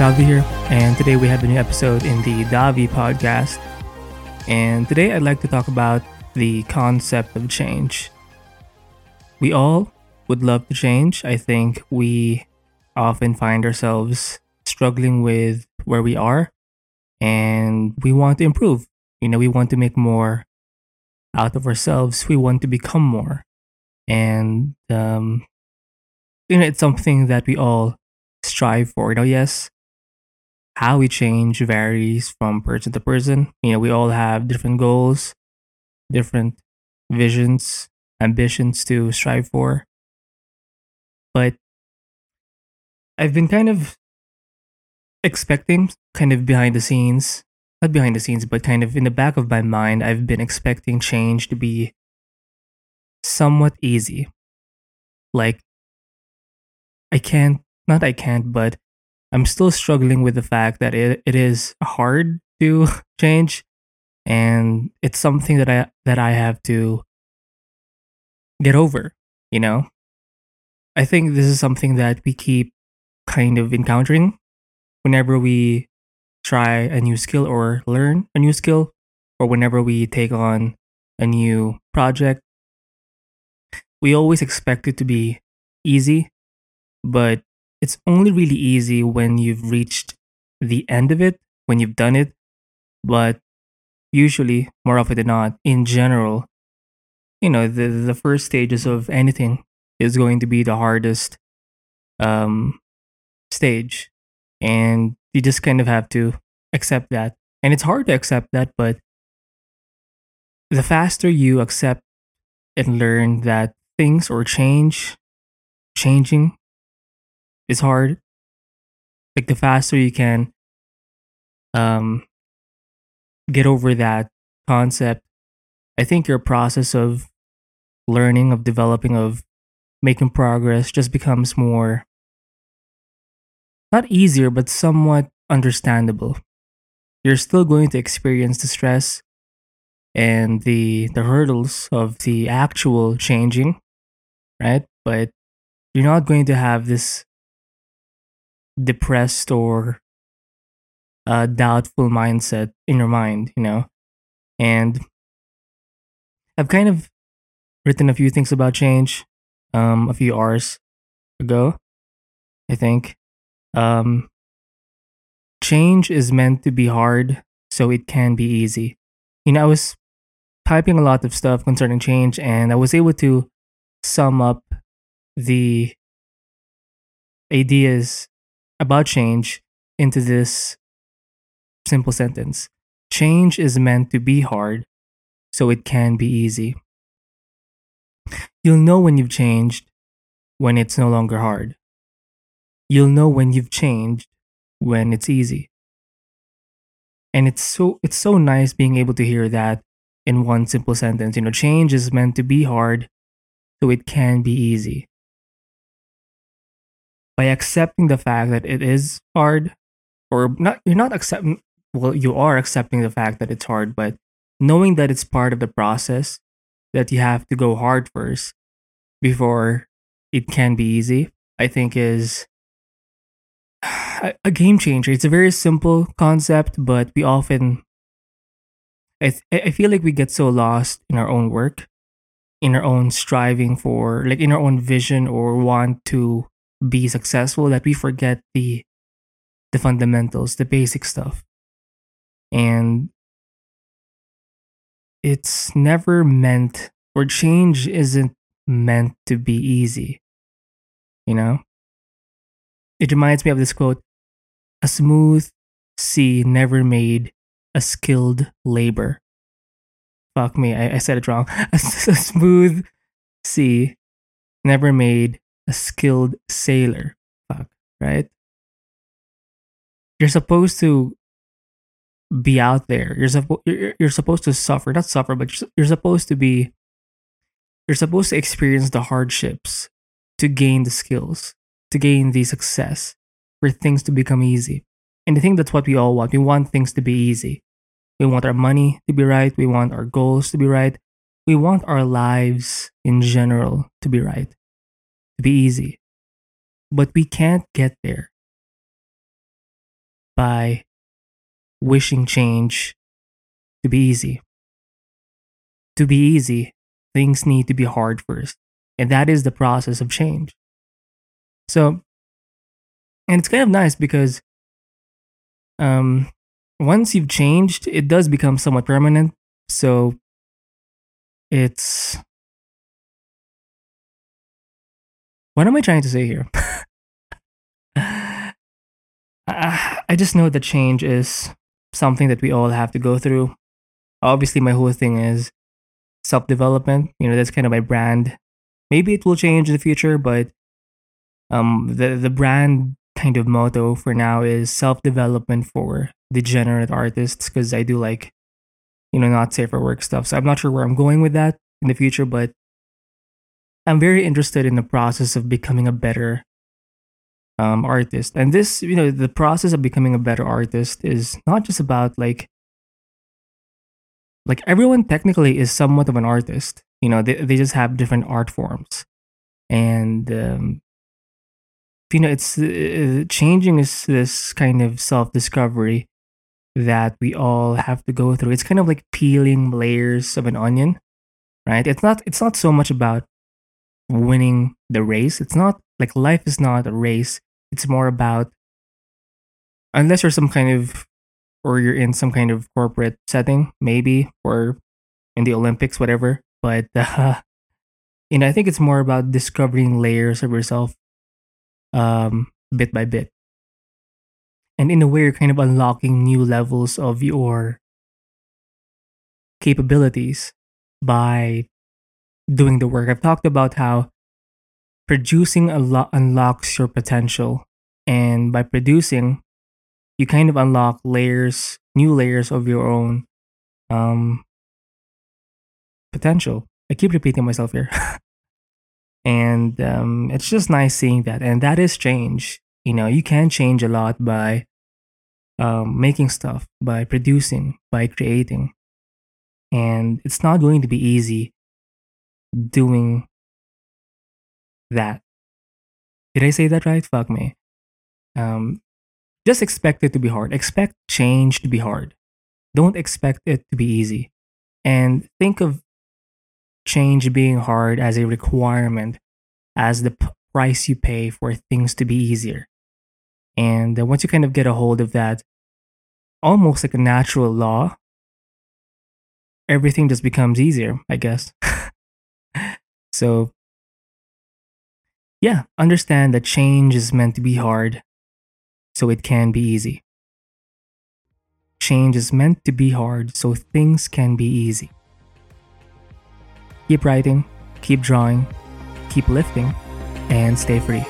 Davi here, and today we have a new episode in the Davi podcast. And today I'd like to talk about the concept of change. We all would love to change. I think we often find ourselves struggling with where we are and we want to improve. You know, we want to make more out of ourselves, we want to become more. And, um, you know, it's something that we all strive for. You know, yes, how we change varies from person to person. You know, we all have different goals, different visions, ambitions to strive for. But I've been kind of expecting, kind of behind the scenes, not behind the scenes, but kind of in the back of my mind, I've been expecting change to be somewhat easy. Like, I can't, not I can't, but I'm still struggling with the fact that it, it is hard to change and it's something that I that I have to get over, you know? I think this is something that we keep kind of encountering whenever we try a new skill or learn a new skill or whenever we take on a new project. We always expect it to be easy, but it's only really easy when you've reached the end of it, when you've done it. But usually, more often than not, in general, you know, the, the first stages of anything is going to be the hardest um, stage. And you just kind of have to accept that. And it's hard to accept that, but the faster you accept and learn that things or change, changing is hard. Like the faster you can um get over that concept, I think your process of learning, of developing, of making progress just becomes more not easier, but somewhat understandable. You're still going to experience the stress and the the hurdles of the actual changing, right? But you're not going to have this depressed or a doubtful mindset in your mind, you know. And I've kind of written a few things about change um a few hours ago, I think. Um change is meant to be hard so it can be easy. You know, I was typing a lot of stuff concerning change and I was able to sum up the ideas about change into this simple sentence Change is meant to be hard, so it can be easy. You'll know when you've changed when it's no longer hard. You'll know when you've changed when it's easy. And it's so it's so nice being able to hear that in one simple sentence. You know, change is meant to be hard, so it can be easy by accepting the fact that it is hard or not you're not accepting well you are accepting the fact that it's hard but knowing that it's part of the process that you have to go hard first before it can be easy i think is a game changer. It's a very simple concept but we often I, th- I feel like we get so lost in our own work in our own striving for like in our own vision or want to be successful that we forget the the fundamentals, the basic stuff. And it's never meant or change isn't meant to be easy. You know? It reminds me of this quote A smooth sea never made a skilled labor. Fuck me, I, I said it wrong. a smooth sea never made a skilled sailor. Fuck, right? You're supposed to be out there. You're, supposed you're, you're supposed to suffer, not suffer, but you're, you're supposed to be you're supposed to experience the hardships to gain the skills, to gain the success, for things to become easy. And I think that's what we all want. We want things to be easy. We want our money to be right. We want our goals to be right. We want our lives in general to be right be easy. But we can't get there by wishing change to be easy. To be easy, things need to be hard first. And that is the process of change. So, and it's kind of nice because um, once you've changed, it does become somewhat permanent. So it's. What am I trying to say here? I just know that change is something that we all have to go through. Obviously, my whole thing is self development. You know, that's kind of my brand. Maybe it will change in the future, but um, the the brand kind of motto for now is self development for degenerate artists because I do like, you know, not safe for work stuff. So I'm not sure where I'm going with that in the future, but I'm very interested in the process of becoming a better um, artist. And this, you know, the process of becoming a better artist is not just about like, like everyone technically is somewhat of an artist. You know, they, they just have different art forms. And um, you know it's uh, changing is this kind of self-discovery that we all have to go through it's kind of like peeling layers of an onion right it's not it's not so much about winning the race. It's not like life is not a race. It's more about unless you're some kind of or you're in some kind of corporate setting maybe or in the olympics whatever. But uh, you know i think it's more about discovering layers of yourself um, bit by bit. And in a way, you're kind of unlocking new levels of your capabilities by doing the work. I've talked about how producing a lot unlocks your potential. And by producing, you kind of unlock layers, new layers of your own um, potential. I keep repeating myself here. and um, it's just nice seeing that and that is change you know you can change a lot by um, making stuff by producing by creating and it's not going to be easy doing that. Did i say that right? Fuck me. Um, just expect it to be hard. Expect change to be hard. Don't expect it to be easy. And think of change being hard as a requirement as the p- price you pay for things to be easier. And uh, once you kind of get a hold of that, almost like a natural law, everything just becomes easier, I guess. So, yeah, understand that change is meant to be hard so it can be easy. Change is meant to be hard so things can be easy. Keep writing, keep drawing, keep lifting, and stay free.